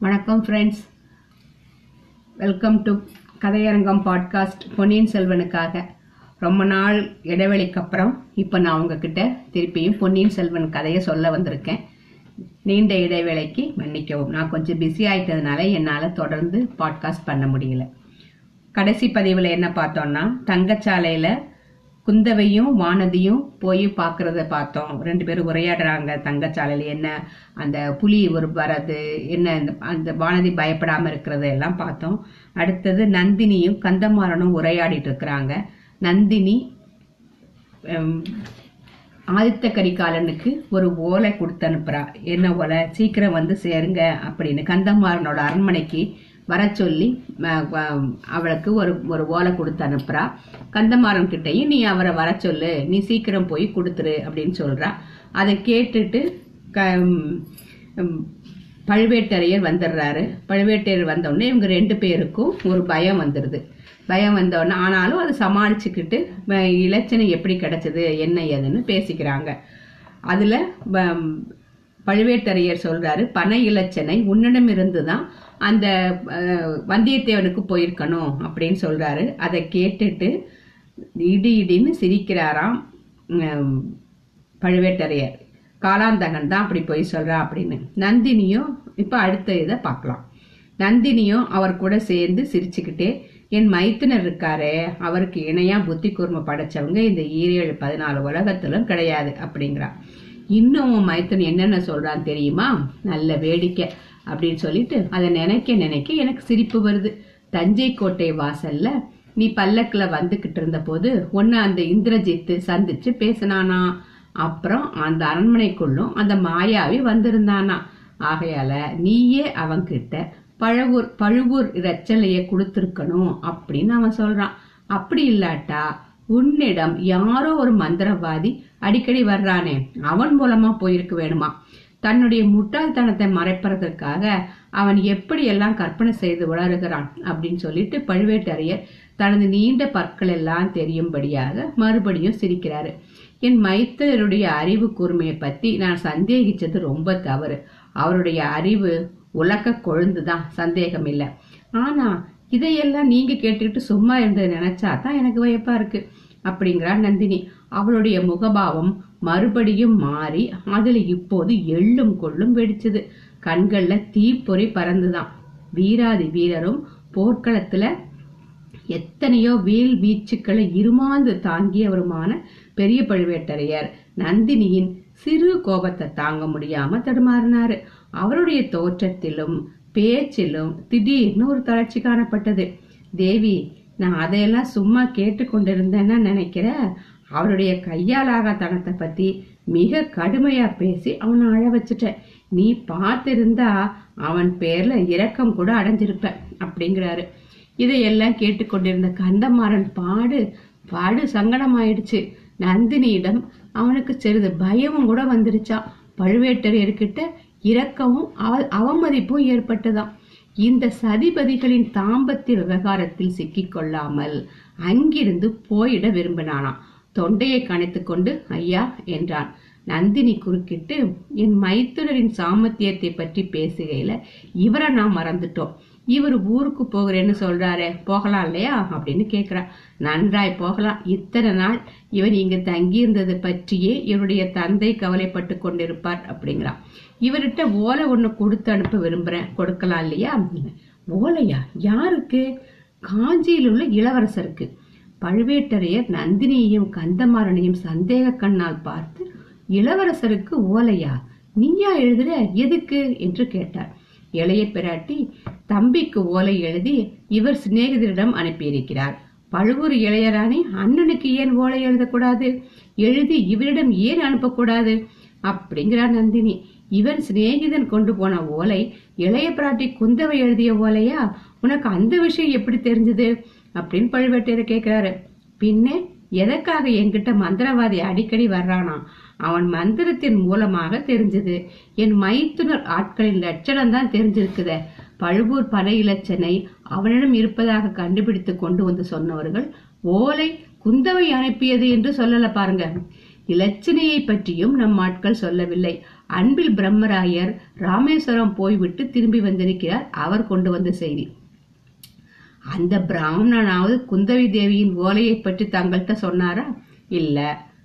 வணக்கம் friends welcome to Kathaiyarangam podcast பொன்னியின் செல்வனுக்காக. ரொம்ப நாள் இடைவெளிக்கு அப்புறம் இப்போ நான் உங்ககிட்ட திருப்பியும் பொன்னியின் செல்வன் கதையை சொல்ல வந்திருக்கேன். நீண்ட இடைவேளைக்கு மன்னிக்கவும். நான் கொஞ்சம் பிஸி ஆயிட்டதுனால என்னால் தொடர்ந்து பாட்காஸ்ட் பண்ண முடியல. கடைசி பதிவில் என்ன பார்த்தோம்னா தங்கச்சாலையில் குந்தவையும் வானதியும் போய் பார்க்கறத பார்த்தோம். ரெண்டு பேரும் உரையாடுறாங்க தங்கச்சாலையில் என்ன அந்த புலி ஒரு வரது என்ன இந்த- அந்த வானதி பயப்படாம இருக்கிறத எல்லாம் பார்த்தோம். அடுத்தது நந்தினியும் கந்தமாறனும் உரையாடிட்டு இருக்கிறாங்க. நந்தினி ஆதித்த கரிகாலனுக்கு ஒரு ஓலை கொடுத்து அனுப்புறா. என்ன ஓலை? சீக்கிரம் வந்து சேருங்க அப்படின்னு. கந்தமாறனோட அரண்மனைக்கு வர சொல்லி அவளுக்கு ஒரு ஒரு ஓலை கொடுத்து அனுப்புறா. கந்தமாறன் கிட்டையும் நீ அவரை வர சொல்லு நீ சீக்கிரம் போய் கொடுத்துரு அப்படின்னு சொல்றா. அதை கேட்டுட்டு க பழுவேட்டரையர் வந்துடுறாரு. பழுவேட்டரையர் வந்தோடனே இவங்க ரெண்டு பேருக்கும் ஒரு பயம் வந்துடுது பயம் வந்தோடனே ஆனாலும் அதை சமாளிச்சுக்கிட்டு இலச்சனை எப்படி கிடைச்சது என்ன ஏதுன்னு பேசிக்கிறாங்க. அதில் வ- பழுவேட்டரையர் சொல்றாரு பண இலச்சனை உன்னிடமிருந்து தான் அந்த வந்தியத்தேவனுக்கு போயிருக்கணும் அப்படின்னு சொல்றாரு. அதை கேட்டுட்டு இடி இடின்னு சிரிக்கிறாராம் பழுவேட்டரையர். காலாந்தகன் தான் அப்படி போய் சொல்றா அப்படின்னு. நந்தினியும் இப்போ அடுத்த இதை பார்க்கலாம். நந்தினியும் அவர் கூட சேர்ந்து சிரிச்சுக்கிட்டே என் மைத்துனர் இருக்காரே அவருக்கு இணையா புத்தி கூர்மை படைச்சவங்க இந்த ஈரேழு பதினாலு உலகத்திலும் கிடையாது அப்படிங்கிறா. இன்னும் உன் என்னென்ன சொல்றான் தெரியுமா? நல்ல வேடிக்கை அப்படின்னு சொல்லிட்டு அதை நினைக்க நினைக்க எனக்கு சிரிப்பு வருது. தஞ்சை கோட்டை வாசல்ல நீ பல்லக்கில் வந்துக்கிட்டு இருந்த போது ஒன்று அந்த இந்திரஜித்து சந்திச்சு பேசினானா? அப்புறம் அந்த அரண்மனைக்குள்ளும் அந்த மாயாவி வந்திருந்தானா? ஆகையால நீயே அவன்கிட்ட பழவூர் பழுவூர் இரச்சலையை கொடுத்துருக்கணும் அப்படின்னு அவன் சொல்றான். அப்படி இல்லாட்டா உன்னிடம் யாரோ ஒரு மந்திரவாதி அடிக்கடி வர்றானே அவன் மூலமா போயிருக்க வேணுமா? தன்னுடைய முட்டாள்தனத்தை மறைப்பதற்காக அவன் எப்படி எல்லாம் கற்பனை செய்து வளருகிறான் அப்படின்னு சொல்லிட்டு பழுவேட்டரையர் தனது நீண்ட பற்கள் எல்லாம் தெரியும்படியாக மறுபடியும் சிரிக்கிறாரு. என் மைத்தலருடைய அறிவு கூர்மையை பத்தி நான் சந்தேகிச்சது ரொம்ப தவறு. அவருடைய அறிவு உலக கொழுந்துதான் சந்தேகம் இல்லை ஆனா இதையெல்லாம் நீங்க கேட்டுக்கிட்டு சும்மா இருந்ததை நினைச்சா தான் எனக்கு வியப்பா இருக்கு. அப்படிங்கிறா நந்தினி. அவளுடைய முகபாவம் மறுபடியும் மாறி அதுல இப்போது எள்ளும் கொள்ளும் வெடிச்சது. கண்கள்ல தீப்பொறி பறந்துதான். வீராதி வீரரும் போர்க்களத்துல எத்தனையோ வீல் வீச்சுக்களை இருமாந்து தாங்கியவருமான பெரிய பழுவேட்டரையர் நந்தினியின் சிறு கோபத்தை தாங்க முடியாம தடுமாறினாரு. அவருடைய தோற்றத்திலும் பேச்சிலும் திடீர்னு ஒரு தளர்ச்சி காணப்பட்டது. தேவி நான் அதையெல்லாம் சும்மா கேட்டுக்கொண்டிருந்தேன்னா நினைக்கிறேன். அவருடைய கையாலாகத்தனத்தை பத்தி மிக கடுமையா பேசி அவனை அழ வச்சுட்டேன். நீ பார்த்திருந்தா அவன் பேர்ல இரக்கம் கூட அடைஞ்சிருப்ப அப்படிங்கிறாரு. இதையெல்லாம் கேட்டுக்கொண்டிருந்த கந்தமாறன் பாடு பாடு சங்கடமாயிடுச்சு. நந்தினியிடம் அவனுக்கு சிறிது பயமும் கூட வந்துருச்சான் பழுவேட்டரையர்கிட்ட இரக்கமும் அவ- அவமதிப்பும் ஏற்பட்டுதான் இந்த சதிபதிகளின் தாம்பத்திய விவகாரத்தில் சிக்கிக் கொள்ளாமல் அங்கிருந்து போயிட விரும்பினானாம். தொண்டையை கணைத்துக் கொண்டு ஐயா என்றான். நந்தினி குறுக்கிட்டு என் மைத்துனரின் சாமர்த்தியத்தை பற்றி பேசுகையில இவரை நான் மறந்துட்டோம். இவர் ஊருக்கு போகிறேன்னு சொல்றாரே போகலாம் இல்லையா? அப்படின்னு கேக்குறா. நன்றாய் போகலாம். இத்தனை நாள் இவர் இங்கு தங்கியிருந்தது பற்றியே இவருடைய தந்தை கவலைப்பட்டு கொண்டிருப்பார் அப்படிங்கிறான் இவர்கிட்ட ஓலை ஒண்ணு கொடுத்து அனுப்ப விரும்புறேன். கொடுக்கலாம் இல்லையா? ஓலையா? யாருக்கு? காஞ்சியில் உள்ள இளவரசருக்கு. பழுவேட்டரையர் நந்தினியையும் கந்தமாறனையும் சந்தேக கண்ணால் பார்த்து இளவரசருக்கு ஓலையா? நீயா எழுதுற? எதுக்கு? என்று கேட்டார். இளைய பிராட்டி தம்பிக்கு ஓலை எழுதி இவர் சிநேகிதரிடம் அனுப்பியிருக்கிறார். பழுவூர் இளையராணி அண்ணனுக்கு ஏன் ஓலை எழுதக்கூடாது? எழுதி இவரிடம் ஏன் அனுப்பக்கூடாது? அப்படிங்கிறார் நந்தினி. இவன் சிநேகிதன் கொண்டு போன ஓலை இளைய பிராட்டி குந்தவை எழுதிய ஓலையா? உனக்கு அந்த விஷயம் எப்படி தெரிஞ்சது? அப்படின்னு பழுவேட்டையர் கேட்கிறாரு. பின்னே எதற்காக என்கிட்ட மந்திரவாதி அடிக்கடி வர்றானா? அவன் மந்திரத்தின் மூலமாக தெரிஞ்சது. என் மைத்துனர் ஆட்களின் லட்சணம் தான் தெரிஞ்சிருக்குதே. பழுவூர் பனை இலச்சனை அவனிடம் இருப்பதாக கண்டுபிடித்து கொண்டு வந்து சொன்னவர்கள் ஓலை குந்தவை அனுப்பியது என்று சொல்லல பாருங்க. இலச்சினையை பற்றியும் நம் ஆட்கள் சொல்லவில்லை. அன்பில் பிரம்மராயர் ராமேஸ்வரம் போய்விட்டு திரும்பி வந்திருக்கிறார். அவர் கொண்டு வந்த செய்தி. அந்த பிராமணனாவது குந்தவி தேவியின் ஓலையை பற்றி தங்கள்கிட்ட சொன்னாரா? இல்ல.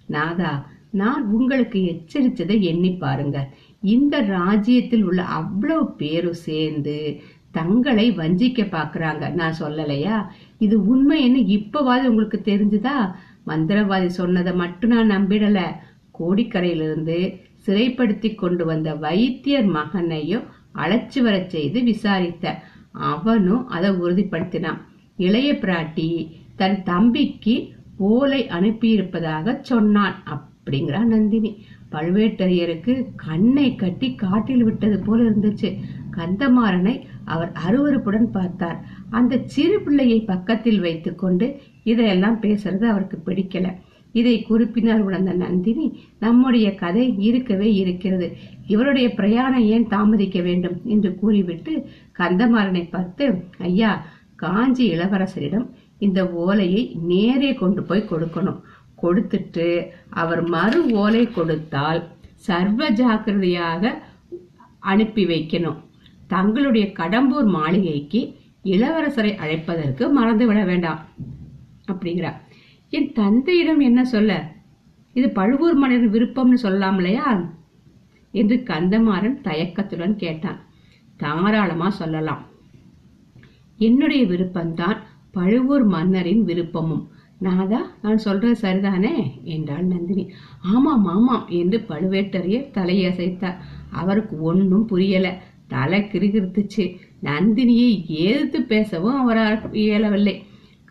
நாதா நான் உங்களுக்கு எச்சரித்ததை எண்ணி பாருங்க இந்த ராஜ்யத்தில் உள்ள அவ்வளவு பேரும் சேர்ந்து தங்களை வஞ்சிக்க பாக்குறாங்க நான் சொல்லலையா? இது உண்மைன்னு இப்பவாது உங்களுக்கு தெரிஞ்சுதா? மந்திரவாதி சொன்னதை மட்டும் நான் நம்பிடல. கோடிக்கரையிலிருந்து சிறைப்படுத்தி கொண்டு வந்த வைத்தியர் மகனையும் அழைச்சு வர செய்து விசாரித்த அவனும் அதை உறுதிப்படுத்தினான். இளைய பிராட்டி தன் தம்பிக்கு ஓலை அனுப்பியிருப்பதாக சொன்னான் அப்படிங்கிறா நந்தினி. பழுவேட்டரையருக்கு கண்ணை கட்டி காட்டில் விட்டது போல இருந்துச்சு. கந்தமாறனை அவர் அருவருப்புடன் பார்த்தார். அந்த சிறு பிள்ளையை பக்கத்தில் வைத்துக்கொண்டு இதையெல்லாம் பேசுறது அவருக்கு பிடிக்கல. இதை குறிப்பினர் உணர்ந்த நந்தினி நம்முடைய கதை இருக்கவே இருக்கிறது. இவருடைய பிரயாணம் ஏன் தாமதிக்க வேண்டும்? என்று கூறிவிட்டு கந்தமாறனை பார்த்து ஐயா காஞ்சி இளவரசரிடம் இந்த ஓலையை நேரே கொண்டு போய் கொடுக்கணும். கொடுத்துட்டு அவர் மறு ஓலை கொடுத்தால் சர்வ ஜாக்கிரதையாக அனுப்பி வைக்கணும். தங்களுடைய கடம்பூர் மாளிகைக்கு இளவரசரை அழைப்பதற்கு மறந்துவிட வேண்டாம் அப்படிங்கிறார். என் தந்தையிடம் என்ன சொல்ல? இது பழுவூர் மன்னரின் விருப்பம்னு சொல்லலாம் இல்லையா என்று கந்தமாறன் தயக்கத்துடன் கேட்டான். தாராளமா சொல்லலாம். என்னுடைய விருப்பம்தான் பழுவூர் மன்னரின் விருப்பமும். நாதா நான் சொல்றது சரிதானே? என்றாள் நந்தினி. ஆமாம் ஆமாம் என்று பழுவேட்டரையர் தலையசைத்தார். அவருக்கு ஒன்றும் புரியல. தலை கிருகிருத்துச்சு. நந்தினியை ஏதிர்த்து பேசவும் அவரால் இயலவில்லை.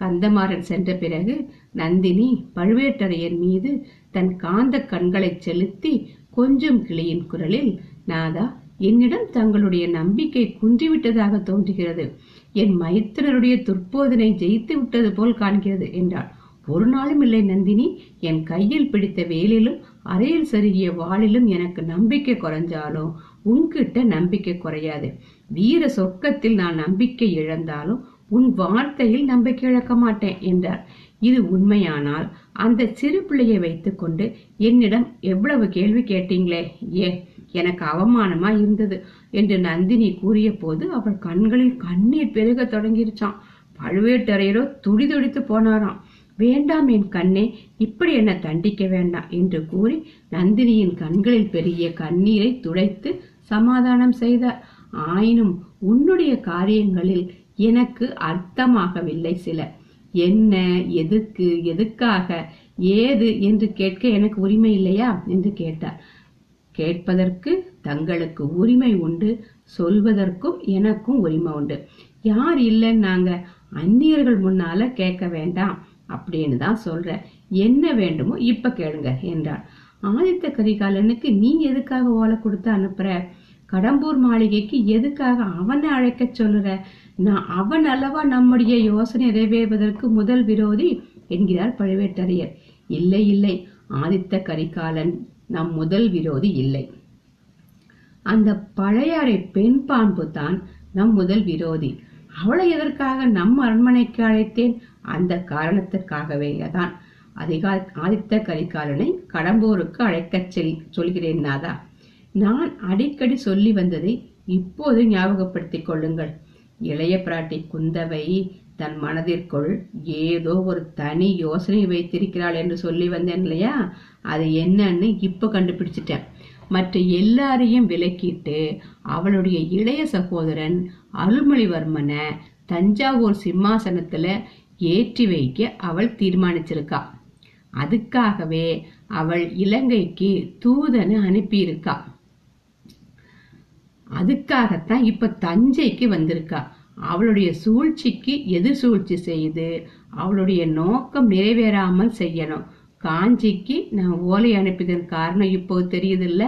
கந்தமாறன் சென்ற பிறகு நந்தினி பழுவேட்டரையர் மீது தன் காந்த கண்களை செலுத்தி கொஞ்சம் கிளியின் குரலில் நாதா என்னிடம் தங்களுடைய நம்பிக்கை குன்றிவிட்டதாக தோன்றுகிறது. என் மைத்திரருடைய துர்போதனை ஜெயித்து விட்டது போல் காண்கிறது என்றாள். ஒரு நாளும் இல்லை நந்தினி என் கையில் பிடித்த வேலிலும் அறையில் சருகிய வாளிலும் எனக்கு நம்பிக்கை குறைஞ்சாலும் உன்கிட்ட நம்பிக்கை குறையாது. வீர சொர்க்கத்தில் நான் நம்பிக்கை இழந்தாலும் உன் வார்த்தையில் நம்பிக்கை இழக்க மாட்டேன் என்றார். இது உண்மையானால் அந்த சிறு பிள்ளையை வைத்துக்கொண்டு என்னிடம் எவ்வளவு கேள்வி கேட்டீங்களே? ஏ எனக்கு அவமானமா இருந்தது என்று நந்தினி கூறிய போது அவள் கண்களில் கண்ணீர் பெருக தொடங்கிருச்சான் பழுவேட்டரையரோ துடி துடித்து போனாராம். வேண்டாம் என் கண்ணே இப்படி என்ன தண்டிக்க வேண்டாம் என்று கூறி நந்தினியின் கண்களில் பெருகிய கண்ணீரை துடைத்து சமாதானம் செய்தார். ஆயினும் உன்னுடைய காரியங்களில் எனக்கு அர்த்தமாகவில்லை சில. என்ன எதுக்கு எதுக்காக ஏது என்று கேட்க எனக்கு உரிமை இல்லையா? என்று கேட்டார். கேட்பதற்கு தங்களுக்கு உரிமை உண்டு சொல்வதற்கும் எனக்கும் உரிமை உண்டு. யார் இல்லைன்னு நாங்க அந்நியர்கள் முன்னால கேட்க வேண்டாம் அப்படின்னு தான் சொல்ற. என்ன வேண்டுமோ இப்ப கேளுங்க என்றார். ஆதித்த கரிகாலனுக்கு நீ எதுக்காக ஓலை கொடுத்து அனுப்புற? கடம்பூர் மாளிகைக்கு எதுக்காக அவனை அழைக்க சொல்லுற? நான் அவன் அல்லவா நம்முடைய யோசனை நிறைவேறுவதற்கு முதல் விரோதி என்கிறார் பழுவேட்டரையர். இல்லை இல்லை. ஆதித்த கரிகாலன் நம் முதல் விரோதி இல்லை. அந்த பழையாறை பெண் பாம்பு தான் நம் முதல் விரோதி. அவளை எதற்காக நம் அரண்மனைக்கு அழைத்தேன்? அந்த காரணத்திற்காகவே தான். அதிகா ஆதித்த கரிகாலனை கடம்பூருக்கு அழைக்கச் செல் சொல்கிறேன் நாதா. நான் அடிக்கடி சொல்லி வந்ததை இப்போது ஞாபகப்படுத்திக் கொள்ளுங்கள். இளைய பிராட்டி குந்தவை தன் மனதிற்குள் ஏதோ ஒரு தனி யோசனை வைத்திருக்கிறாள் என்று சொல்லி வந்தேன் இல்லையா? அது என்னன்னு இப்ப கண்டுபிடிச்சிட்டேன். மற்ற எல்லாரையும் விலக்கிட்டு அவளுடைய இளைய சகோதரன் அருள்மொழிவர்மனை தஞ்சாவூர் சிம்மாசனத்துல ஏற்றி வைக்க அவள் தீர்மானிச்சிருக்கா. அதுக்காகவே அவள் இலங்கைக்கு தூதனை அனுப்பியிருக்கா. அதுக்காகத்தான் இப்ப தஞ்சைக்கு வந்திருக்கா. அவளுடைய சூழ்ச்சிக்கு எதிர் சூழ்ச்சி செய்து அவளுடைய நோக்கம் நிறைவேறாமல் செய்யணும். காஞ்சிக்கு நான் ஓலை அனுப்பியதன் காரணம் இப்போது தெரியுதில்ல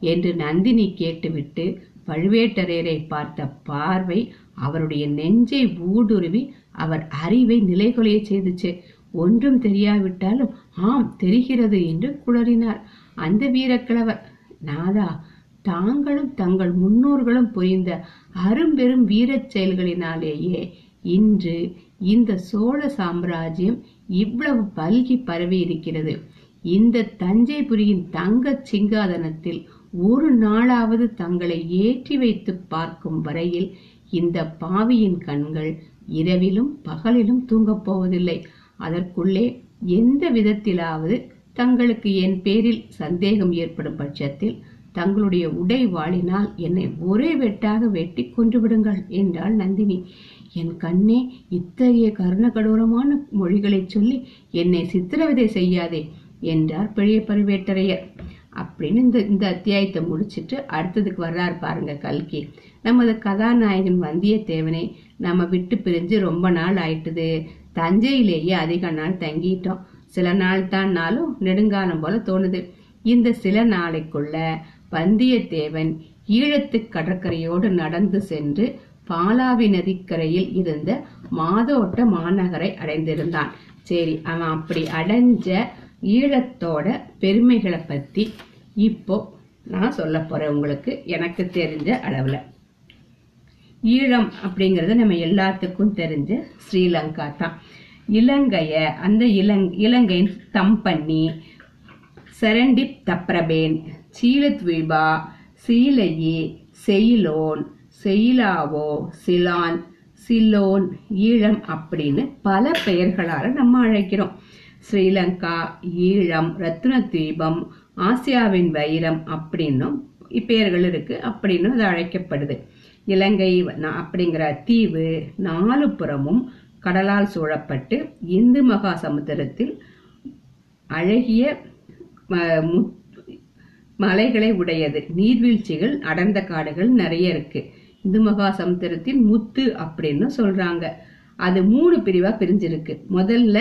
என்று நந்தினி கேட்டுவிட்டு பழுவேட்டரையரை பார்த்த பார்வை அவருடைய நெஞ்சை ஊடுருவி அவர் அறிவை நிலைகொலைய செய்துச்சு. ஒன்றும் தெரியாவிட்டாலும் ஆம் தெரிகிறது என்று குளறினார். அந்த வீரக்கிழவர் நாதா தாங்களும் தங்கள் முன்னோர்களும் புரிந்த அரும்பெரும் வீரச் செயல்களினாலேயே இன்று இந்த சோழ சாம்ராஜ்யம் இவ்வளவு பல்கி பரவி இருக்கிறது. இந்த தஞ்சைபுரியின் தங்க சிங்காதனத்தில் ஒரு நாளாவது தங்களை ஏற்றி வைத்து பார்க்கும் வரையில் இந்த பாவியின் கண்கள் இரவிலும் பகலிலும் தூங்கப் போவதில்லை. அதற்குள்ளே எந்த விதத்திலாவது தங்களுக்கு என் பேரில் சந்தேகம் ஏற்படும் பட்சத்தில் தங்களுடைய உடை வாளினால் என்னை ஒரே வெட்டாக வெட்டி கொன்று விடுங்கள் என்றாள் நந்தினி. என் கண்ணே இத்தகைய கருணகடூரமான மொழிகளைச் சொல்லி என்னை சித்திரவதை செய்யாதே என்றார் பெரிய பழுவேட்டரையர். அப்படின்னு இந்த இந்த அத்தியாயத்தை முடிச்சிட்டு அடுத்ததுக்கு வர்றாரு பாருங்க கல்கி. நமது கதாநாயகன் வந்தியத்தேவனை நம்ம விட்டு பிரிஞ்சு ரொம்ப நாள் ஆயிட்டுது. தஞ்சையிலேயே அதிக நாள் தங்கிட்டோம். சில நாள் தான்னாலும் நெடுங்காலம் போல தோணுது. இந்த சில நாளைக்குள்ள வந்தியத்தேவன் ஈழத்து கடற்கரையோடு நடந்து சென்று பாலாவி நதிக்கரையில் இருந்த மாதோட்ட மாநகரை அடைந்திருந்தான். சரி அவன் அப்படி அடைஞ்ச ஈழத்தோட பெருமைகளை பத்தி இப்போ நான் சொல்ல போறேன் உங்களுக்கு. எனக்கு தெரிஞ்ச அளவுல. ஈழம் அப்படிங்கிறது நம்ம எல்லாத்துக்கும் தெரிஞ்ச ஸ்ரீலங்கா தான். இலங்கைய அந்த இலங் இலங்கையின் தம்பன்னி செரண்டிப் தப்ரபேன் சீலத்வீபா சீலையே செயிலோன் செயிலாவோ சிலான் சிலோன் ஈழம் அப்படின்னு பல பெயர்களால நம்ம அழைக்கிறோம். ஸ்ரீலங்கா ஈழம் ரத்னத்வீபம் ஆசியாவின் வைரம் அப்படின்னும் இப்பெயர்கள் இருக்கு அப்படின்னு அது அழைக்கப்படுது. இலங்கை அப்படிங்கிற தீவு நாலு புறமும் கடலால் சூழப்பட்டு இந்து மகா சமுத்திரத்தில் அழகிய ம- மலைகளை உடையது. நீர்வீழ்ச்சிகள் அடர்ந்த காடுகள் நிறைய இருக்கு. இந்து மகா சமுத்திரத்தின் முத்து அப்படின்னு சொல்றாங்க. அது மூணு பிரிவா பிரிஞ்சிருக்கு. முதல்ல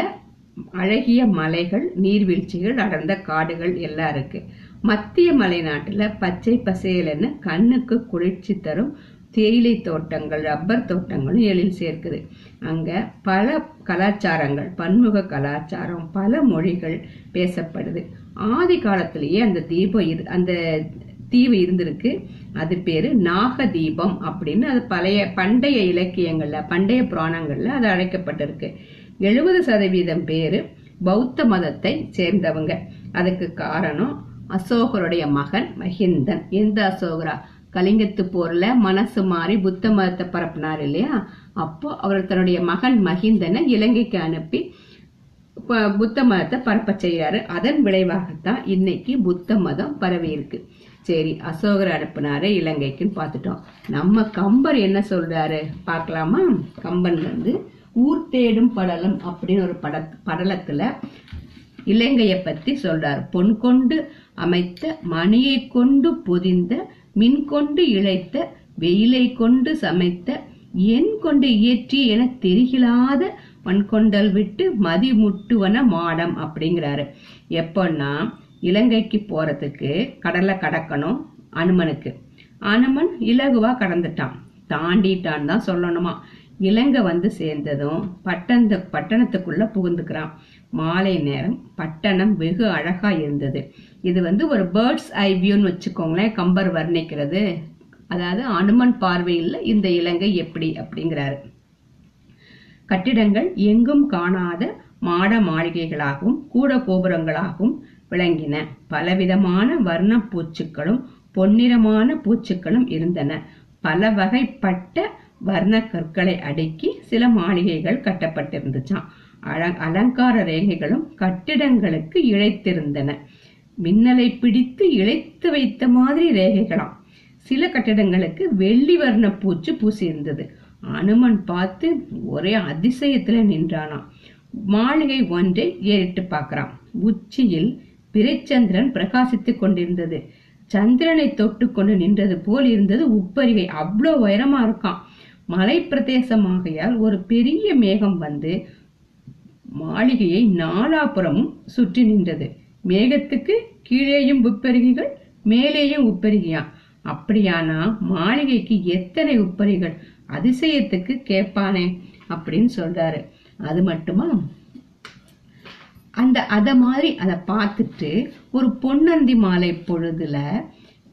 அழகிய மலைகள் நீர்வீழ்ச்சிகள் அடர்ந்த காடுகள் எல்லாம் இருக்கு. மத்திய மலைநாட்டுல பச்சை பசேலன்னு கண்ணுக்கு குளிர்ச்சி தரும் தேயிலை தோட்டங்கள் ரப்பர் தோட்டங்களும் எழில் சேர்க்குது. அங்க பல கலாச்சாரங்கள் பன்முக கலாச்சாரம் பல மொழிகள் பேசப்படுது. ஆதி காலத்திலேயே அந்த தீபம் இரு அந்த தீவு இருந்திருக்கு. அது பேரு நாக தீபம் அப்படின்னு அது பழைய பண்டைய இலக்கியங்கள்ல பண்டைய புராணங்கள்ல அது அழைக்கப்பட்டிருக்கு. எழுபது சதவீதம் பேரு பௌத்த மதத்தை சேர்ந்தவங்க. அதுக்கு காரணம் அசோகருடைய மகன் மஹிந்தன். எந்த அசோகரா? கலிங்கத்து போர்ல மனசு மாறி புத்த மதத்தை பரப்பினார் இல்லையா? அப்போ அவர் தன்னுடைய மகன் மஹிந்தனை இலங்கைக்கு அனுப்பி புத்த மதத்தை பரப்ப செய்யறாரு அதன் விளைவாகத்தான் இன்னைக்கு புத்த மதம் பரவி இருக்கு சரி அசோகர் அனுப்புனாரு இலங்கைக்குன்னு பார்த்துட்டோம். நம்ம கம்பர் என்ன சொல்றாரு? பார்க்கலாமா? கம்பன் வந்து ஊர் தேடும் படலம் அப்படின்னு ஒரு பட படலத்துல இலங்கைய பத்தி சொல்றாரு. பொன் கொண்டு அமைத்த மணியை கொண்டு பொதிந்த மின் கொண்டு இழைத்த வெயிலை கொண்டு சமைத்த என் கொண்டு இயற்றி என தெரிகிலாத மண்கொண்டல் விட்டு மதி முட்டுவன மாடம் அப்படிங்கிறாரு. எப்பன்னா இலங்கைக்கு போறதுக்கு கடலை கடக்கணும் அனுமனுக்கு. அனுமன் இலகுவா கடந்துட்டான். தாண்டிட்டான் தான் சொல்லணுமா. இலங்கை வந்து சேர்ந்ததும் பட்டணத்து பட்டணத்துக்குள்ள புகுந்துக்கிறான். மாலை நேரம் பட்டணம் வெகு அழகா இருந்தது. இது வந்து ஒரு பேர்ட்ஸ் ஐ வியூன்னு வச்சுக்கோங்களேன் கம்பர் வர்ணிக்கிறது. அதாவது அனுமன் பார்வையில் இந்த இலங்கை எப்படி அப்படிங்கிறாரு. கட்டிடங்கள் எங்கும் காணாத மாட மாளிகைகளாகவும் கூட கோபுரங்களாகவும் விளங்கின. பலவிதமான வர்ண பூச்சுக்களும் பொன்னிறமான பூச்சுக்களும் இருந்தன. பல வகைப்பட்ட வர்ண கற்களை அடுக்கி சில மாளிகைகள் கட்டப்பட்டிருந்துச்சாம். அலங்கார ரேகைகளும் கட்டிடங்களுக்கு இழைத்திருந்தன. மின்னலை பிடித்து இழைத்து வைத்த மாதிரி ரேகைகளாம். சில கட்டிடங்களுக்கு வெள்ளி வர்ண பூச்சு பூசி இருந்தது அனுமன் பார்த்து ஒரே அதிசயத்துல நின்றானாம் மாளிகை ஒன்றை ஏறிட்டு பார்க்கறான். உச்சியில் பிறைச்சந்திரன் பிரகாசித்துக் கொண்டிருந்தது. சந்திரனை தொட்டு கொண்டு நின்றது போல் இருந்தது. உப்பரிகை அவ்வளோ உயரமா இருக்கான். மலை பிரதேசமாகையால் ஒரு பெரிய மேகம் வந்து மாளிகையை நாலாபுறமும் சுற்றி நின்றது. மேகத்துக்கு கீழேயும் உப்பரிகைகள் மேலேயும் உப்பரிகையா? அப்படியானா மாளிகைக்கு எத்தனை உப்பரிகள் அதிசயத்துக்கு கேட்பானே அப்படின்னு சொல்றாரு. அது மட்டுமா? அந்த அத மாதிரி அதை பார்த்துட்டு ஒரு பொன்னந்தி மாலை பொழுதுல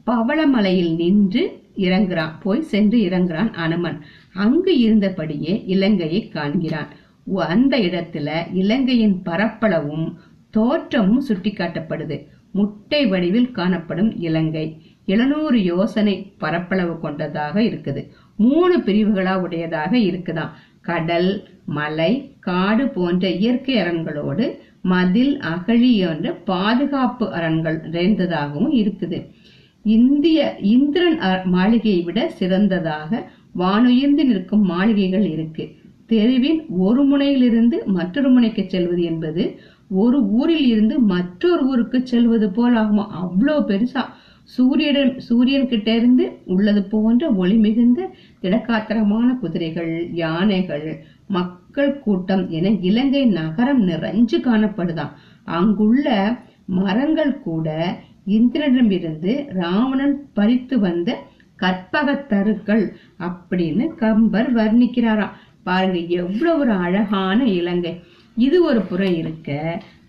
பவளமலையில் நின்று இறங்குறான். போய் சென்று இறங்குறான் அனுமன். அங்கு இருந்தபடியே இலங்கையை காண்கிறான். அந்த இடத்துல இலங்கையின் பரப்பளவும் தோற்றமும் சுட்டிக்காட்டப்படுது. முட்டை வடிவில் காணப்படும் இலங்கை. எழுநூறு யோசனை பரப்பளவு கொண்டதாக இருக்குது. மூணு பிரிவுகளா உடையதாக இருக்குதாம். கடல் மலை காடு போன்ற இயற்கை அரண்களோடு மதில் அகழி என்ற பாதுகாப்பு அரண்கள் நிறைந்ததாகவும் இருக்குது. இந்திய இந்திரன் மாளிகையை விட சிறந்ததாக வானுயர்ந்து நிற்கும் மாளிகைகள் இருக்கு. தெருவின் ஒரு முனையிலிருந்து மற்றொரு முனைக்கு செல்வது என்பது ஒரு ஊரில் இருந்து மற்றொரு ஊருக்கு செல்வது போல் ஆகுமா அவ்வளோ பெருசா சூரியன் சூரியன் கிட்ட இருந்து உள்ளது போன்ற ஒளி மிகுந்த திடக்காத்திரமான குதிரைகள் யானைகள் மக்கள் கூட்டம் என இலங்கை நகரம் நிறைஞ்சு காணப்படுதான் அங்குள்ள மரங்கள் கூட இந்திரனிடமிருந்து ராவணன் பறித்து வந்த கற்பகத் தருக்கள் அப்படின்னு கம்பர் வர்ணிக்கிறாராம் பாருங்க எவ்வளவு ஒரு அழகான இலங்கை. இது ஒரு புறம் இருக்க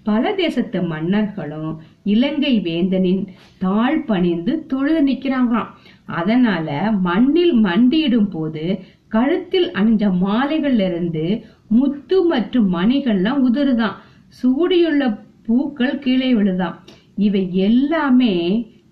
பல தேசத்து மன்னர்களும் இலங்கை வேந்தனின் தாழ் பணிந்து தொழுது நிக்கிறாங்களாம் அதனால மண்ணில் மண்டியிடும் போது கழுத்தில் அணிஞ்ச மாலைகள்ல இருந்து முத்து மற்றும் மணிகள்லாம் உதிருதான் சூடியுள்ள பூக்கள் கீழே விழுதாம். இவை எல்லாமே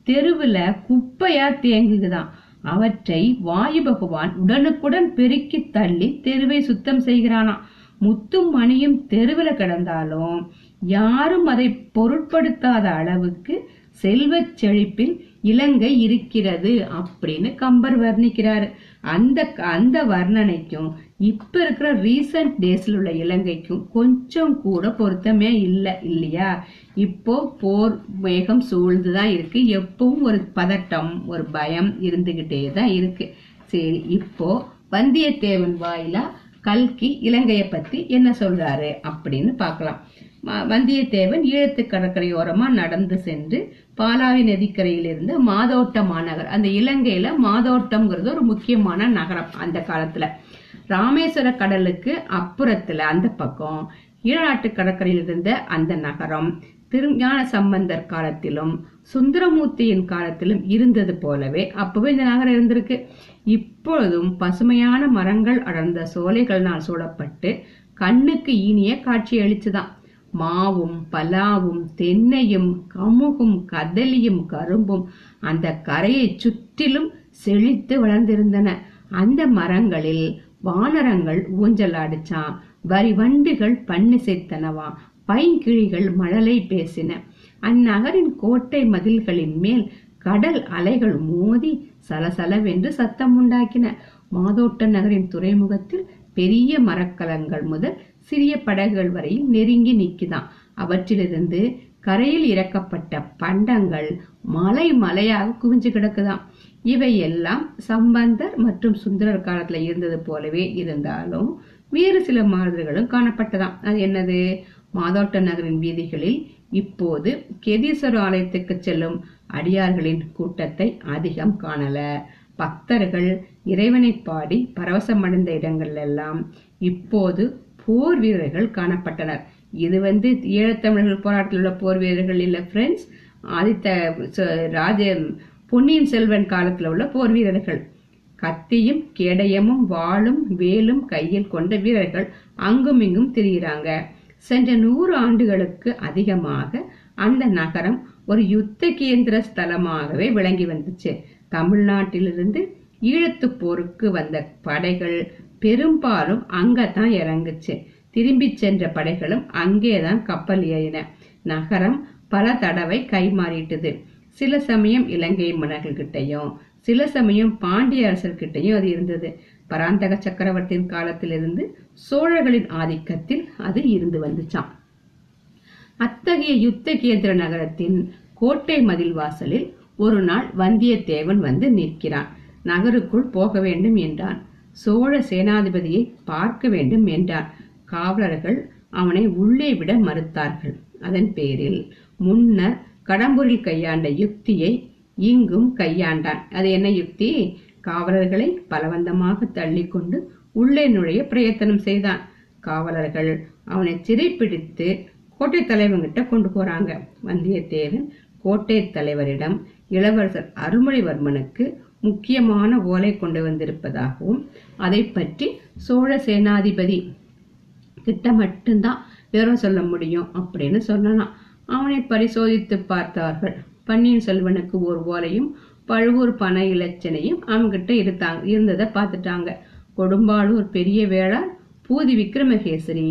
தெருவுல குப்பையா தேங்குகுதாம். அவற்றை வாயு பகவான் உடனுக்குடன் பெருக்கி தள்ளி தெருவை சுத்தம் செய்கிறானாம். முத்தும் மணியும் தெருவுல கிடந்தாலும் யாரும் அதை பொருட்படுத்தாத அளவுக்கு செல்வச் செழிப்பில் இலங்கை இருக்கிறது அப்படின்னு கம்பர் வர்ணிக்கிறாரு. அந்த அந்த வர்ணனைக்கும் இப்ப இருக்கிற ரீசன்ட் டேஸ்ல உள்ள இலங்கைக்கும் கொஞ்சம் கூட பொருத்தமே இல்லை இல்லையா? இப்போ போர் வேகம் சூழ்ந்துதான் இருக்கு. எப்பவும் ஒரு பதட்டம் ஒரு பயம் இருந்துகிட்டே தான் இருக்கு. சரி இப்போ வந்தியத்தேவன் வாயிலா கல்கி இலங்கையை பத்தி என்ன சொல்றாரு அப்படின்னு பார்க்கலாம். வந்தியத்தேவன் ஈழத்து கடற்கரையோரமா நடந்து சென்று பாலாவி நதிக்கரையில் இருந்த மாதோட்ட மாநகர் அந்த இலங்கையில மாதோட்டம்ங்கிறது ஒரு முக்கியமான நகரம் அந்த காலத்துல. ராமேஸ்வர கடலுக்கு அப்புறத்துல அந்த பக்கம் ஈழநாட்டு கடற்கரையில் இருந்த அந்த நகரம் திருஞான சம்பந்தர் காலத்திலும் சுந்தரமூர்த்தியின் காலத்திலும் இருந்தது போலவே அப்பவே இந்த நகரம் இருந்திருக்கு. இப்பொழுதும் பசுமையான மரங்கள் அடர்ந்த சோலைகளினால் சூழப்பட்டு கண்ணுக்கு இனிய காட்சி அளிச்சுதான். மாவும் பலாவும் தென்னையும் கமுகும் கதலியும் கரும்பும் அந்த கரையை சுற்றிலும் செழித்து வளர்ந்திருந்தன. அந்த மரங்களில் வானரங்கள் ஊஞ்சல் அடிச்சான் வரி வண்டுகள் பண்ணிசைத்தனவாம் பைங்கிழிகள் மழலை பேசின. அந்நகரின் கோட்டை மதில்களின் மேல் கடல் அலைகள் மோதி சலசலவென்று சத்தம் உண்டாக்கின. மாதோட்ட நகரின் துறைமுகத்தில் பெரிய மரக்கலங்கள் முதல் சிறிய படகுகள் வரையில் நெருங்கி நிற்குதான் அவற்றிலிருந்து கரையில் இறக்கப்பட்ட பண்டங்கள் மலை மலையாக குவிஞ்சு கிடக்குதாம் இவை எல்லாம் சம்பந்தர் மற்றும் சுந்தரர் காலத்துல இருந்தது போலவே இருந்தாலும் வேறு சில மாறுதல்களும் காணப்பட்டதாம். அது என்னது? மாதோட்ட நகரின் வீதிகளில் இப்போது கேதீஸ்வர ஆலயத்துக்கு செல்லும் அடியார்களின் கூட்டத்தை அதிகம் காணல. பக்தர்கள் இறைவனை பாடி பரவசமடைந்த இடங்கள் எல்லாம் இப்போது போர் வீரர்கள் காணப்பட்டனர். இது வந்து ஈழத்தமிழர்கள் போராட்டத்தில் உள்ள போர் வீரர்கள் இல்ல ஃப்ரெண்ட்ஸ் ஆதித்த ச- ராஜ பொன்னியின் செல்வன் காலத்துல உள்ள போர் வீரர்கள். கத்தியும் கேடயமும் வாளும் வேலும் கையில் கொண்ட வீரர்கள் அங்கும் இங்கும் திரியிறாங்க. சென்ற நூறு ஆண்டுகளுக்கு அதிகமாக அந்த நகரம் ஒரு யுத்த கேந்திர ஸ்தலமாகவே விளங்கி வந்துச்சு. தமிழ்நாட்டிலிருந்து ஈழத்து போருக்கு வந்த படைகள் பெரும்பாலும் அங்கதான் இறங்குச்சு. திரும்பி சென்ற படைகளும் அங்கேதான் கப்பல் ஏறின. நகரம் பல தடவை கைமாறிட்டது. சில சமயம் இலங்கை மன்னர்கள்கிட்டயும் சில சமயம் பாண்டிய அரசர்கிட்டயும் அது இருந்தது. பராந்தக சக்கரவர்த்தியின் காலத்திலிருந்து சோழர்களின் ஆதிக்கத்தில் அது இருந்து வந்துச்சாம். அத்தகைய யுத்த கேந்திர நகரத்தின் கோட்டை மதில் வாசலில் ஒரு நாள் வந்தியத்தேவன் வந்து நிற்கிறான். நகருக்குள் போக வேண்டும் என்றான். சோழ சேனாதிபதியை பார்க்க வேண்டும் என்றான். காவலர்கள் அவனை உள்ளே விட மறுத்தார்கள். அதன் பேரில் முன்னர் கடம்பூரில் கையாண்ட யுக்தியை இங்கும் கையாண்டான். அது என்ன யுக்தி? காவலர்களை பலவந்தமாக தள்ளிக்கொண்டு உள்ளே நுழைய பிரயத்தனம் செய்தான். காவலர்கள் அவனை சிறைப்பிடித்து கோட்டை தலைவன்கிட்ட கொண்டு போறாங்க. வந்தியத்தேவன் கோட்டை தலைவரிடம் இளவரசர் அருள்மொழிவர்மனுக்கு முக்கியமான ஓலை கொண்டு வந்திருப்பதாகவும் அதை பற்றி சோழ சேனாதிபதி கிட்ட மட்டும்தான் விவரம் சொல்ல முடியும் அப்படின்னு சொல்லலாம் அவனை பரிசோதித்து பார்த்தார்கள். பன்னியின் செல்வனுக்கு ஒரு ஓலையும் பழுவூர் பண இலச்சனையும் அவங்கிட்ட இருந்தாங்க இருந்ததை பார்த்துட்டாங்க. கொடும்பாளூர் பெரிய வேளாண் பூதி விக்ரமகேசரி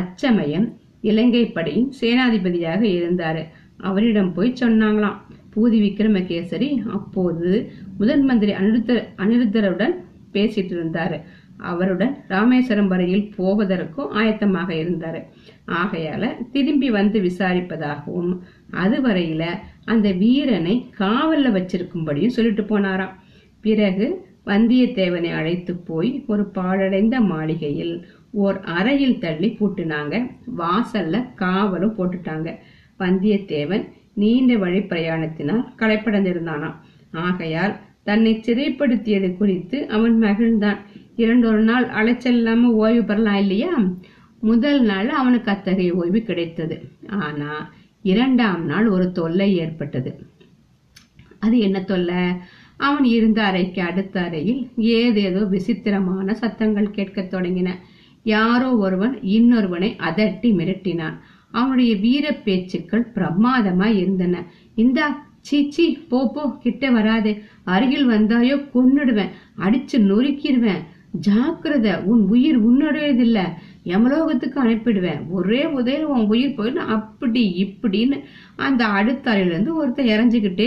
அச்சமயம் இலங்கை படையின் சேனாதிபதியாக இருந்தாரு. அவரிடம் போய் சொன்னாங்களாம் பூதி விக்ரமகேசரி அப்போது முதன் மந்திரி அனிருத்தர் அனிருத்தருடன் பேசிட்டு இருந்தாரு. அவருடன் ராமேஸ்வரம் வரையில் போவதற்கும் ஆயத்தமாக இருந்தாரு. ஆகையால திரும்பி வந்து விசாரிப்பதாகவும் அதுவரையில அந்த வீரனை காவல்ல வச்சிருக்கும்படியும் சொல்லிட்டு போனாராம். பிறகு வந்தியத்தேவனை அழைத்து போய் ஒரு பாழடைந்த மாளிகையில் ஓர் அறையில் தள்ளி பூட்டினாங்க. வாசல்ல காவலும் போட்டுட்டாங்க. வந்தியத்தேவன் நீண்ட வழி பிரயாணத்தினால் களைப்படைந்திருந்தானாம். ஆகையால் தன்னை சிறைப்படுத்தியது குறித்து அவன் மகிழ்ந்தான். இரண்டொரு நாள் அலைச்சல் இல்லாம ஓய்வு பெறலாம் இல்லையா? முதல் நாள் அவனுக்கு அத்தகைய ஓய்வு கிடைத்தது. ஆனா இரண்டாம் நாள் ஒரு தொல்லை ஏற்பட்டது. அது என்ன தொல்லை? அவன் இருந்த அறைக்கு அடுத்த அறையில் ஏதேதோ விசித்திரமான சத்தங்கள் கேட்கத் தொடங்கின. யாரோ ஒருவன் இன்னொருவனை அதட்டி மிரட்டினான். அவனுடைய வீர பேச்சுக்கள் பிரமாதமாய் இருந்தன. இந்தா சீச்சி போ போ கிட்ட வராதே. அருகில் வந்தாயோ கொன்னுடுவேன். அடிச்சு நொறுக்கிடுவேன். ஜாக்கிரத உன் உயிர் உன்னுடையதில்ல. யமலோகத்துக்கு அனுப்பிடுவேன். ஒரே உதயம் உன் உயிர் போயிடும். அப்படி இப்படின்னு அந்த அடுத்த அறையில இருந்து ஒருத்தன்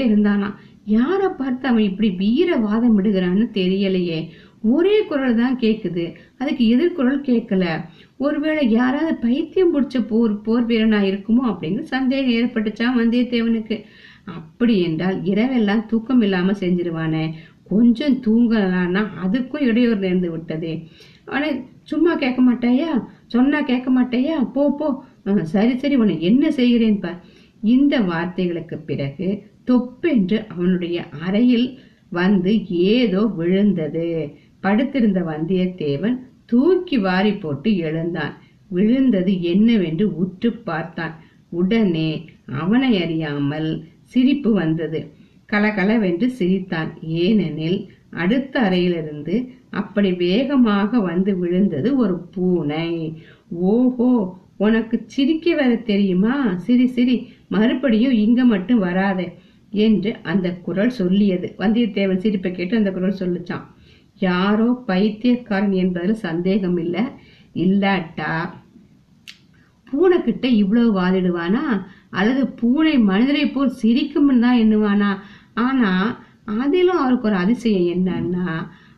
இருந்தானா யாரை பார்த்து அவன் இப்படி வீரவாதம் விடுகிறான்னு தெரியலையே. ஒரே குரல் தான் கேட்குது அதுக்கு எதிர்குரல் கேட்கல ஒருவேளை யாராவது பைத்தியம் பிடிச்ச போர் போர் வீரனா இருக்குமோ அப்படிங்கிற சந்தேகம் ஏற்பட்டுச்சான் வந்தியத்தேவனுக்கு? அப்படி என்றால் இரவெல்லாம் தூக்கம் இல்லாம செஞ்சிருவானே. கொஞ்சம் தூங்கலான்னா அதுக்கும் இடையூறு நேர்ந்து விட்டதே. ஆனால் சும்மா கேட்க மாட்டாயா சொன்னா கேட்க மாட்டாயா போ. போ சரி சரி உன்னை என்ன செய்கிறேன் பார். இந்த வார்த்தைகளுக்கு பிறகு தொப்பென்று அவனுடைய அறையில் வந்து ஏதோ விழுந்தது. படுத்திருந்த வந்தியத்தேவன் தூக்கி வாரி போட்டு எழுந்தான். விழுந்தது என்னவென்று உற்று பார்த்தான். உடனே அவனை அறியாமல் சிரிப்பு வந்தது. கலகலவென்று சிரித்தான். ஏனெனில் அடுத்த அறையிலிருந்து அப்படி வேகமாக வந்து விழுந்தது ஒரு பூனை. ஓஹோ உனக்கு சிரிக்க வர தெரியுமா? சிரி சிரி மறுபடியும் இங்க மட்டும் வராத என்று அந்த குரல் சொல்லியது. வந்தியத்தேவன் சிரிப்பை கேட்டு அந்த குரல் சொல்லுச்சான் யாரோ பைத்தியக்காரன் என்பதில் சந்தேகம் இல்ல. இல்லாட்டா? பூனை கிட்ட இவ்வளவு வாதிடுவானா? அல்லது பூனை மனிதரை போல் சிரிக்கும்னு தான் எண்ணுவானா? ஆனா அதிலும் அவருக்கு ஒரு அதிசயம் என்னன்னா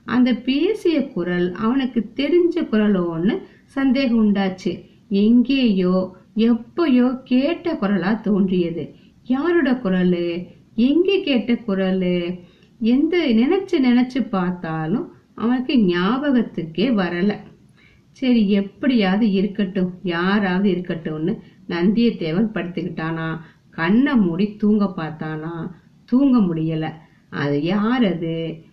அந்த பேசிய குரல் அவனுக்கு தெரிஞ்ச குரலோன்னு சந்தேகம் உண்டாச்சு. எங்கேயோ எப்பயோ கேட்ட குரலா தோன்றியது. யாரோட குரலு? எங்கே கேட்ட குரலு? எந்த நினைச்சு நினைச்சு பார்த்தாலும் அவனுக்கு ஞாபகத்துக்கே வரல. சரி எப்படியாவது இருக்கட்டும். யாராவது இருக்கட்டும்னு நந்தியத்தேவன் படுத்துக்கிட்டானா? கண்ணை மூடி தூங்க பார்த்தானா? தூங்க முடியல. அது யார் அது?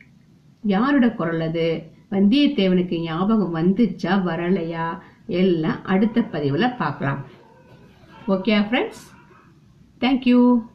யாரோட குரல் அது? வந்தியத்தேவனுக்கு ஞாபகம் வந்துச்சா வரலையா? எல்லாம் அடுத்த பதிவில் பார்க்கலாம். Okay friends thank you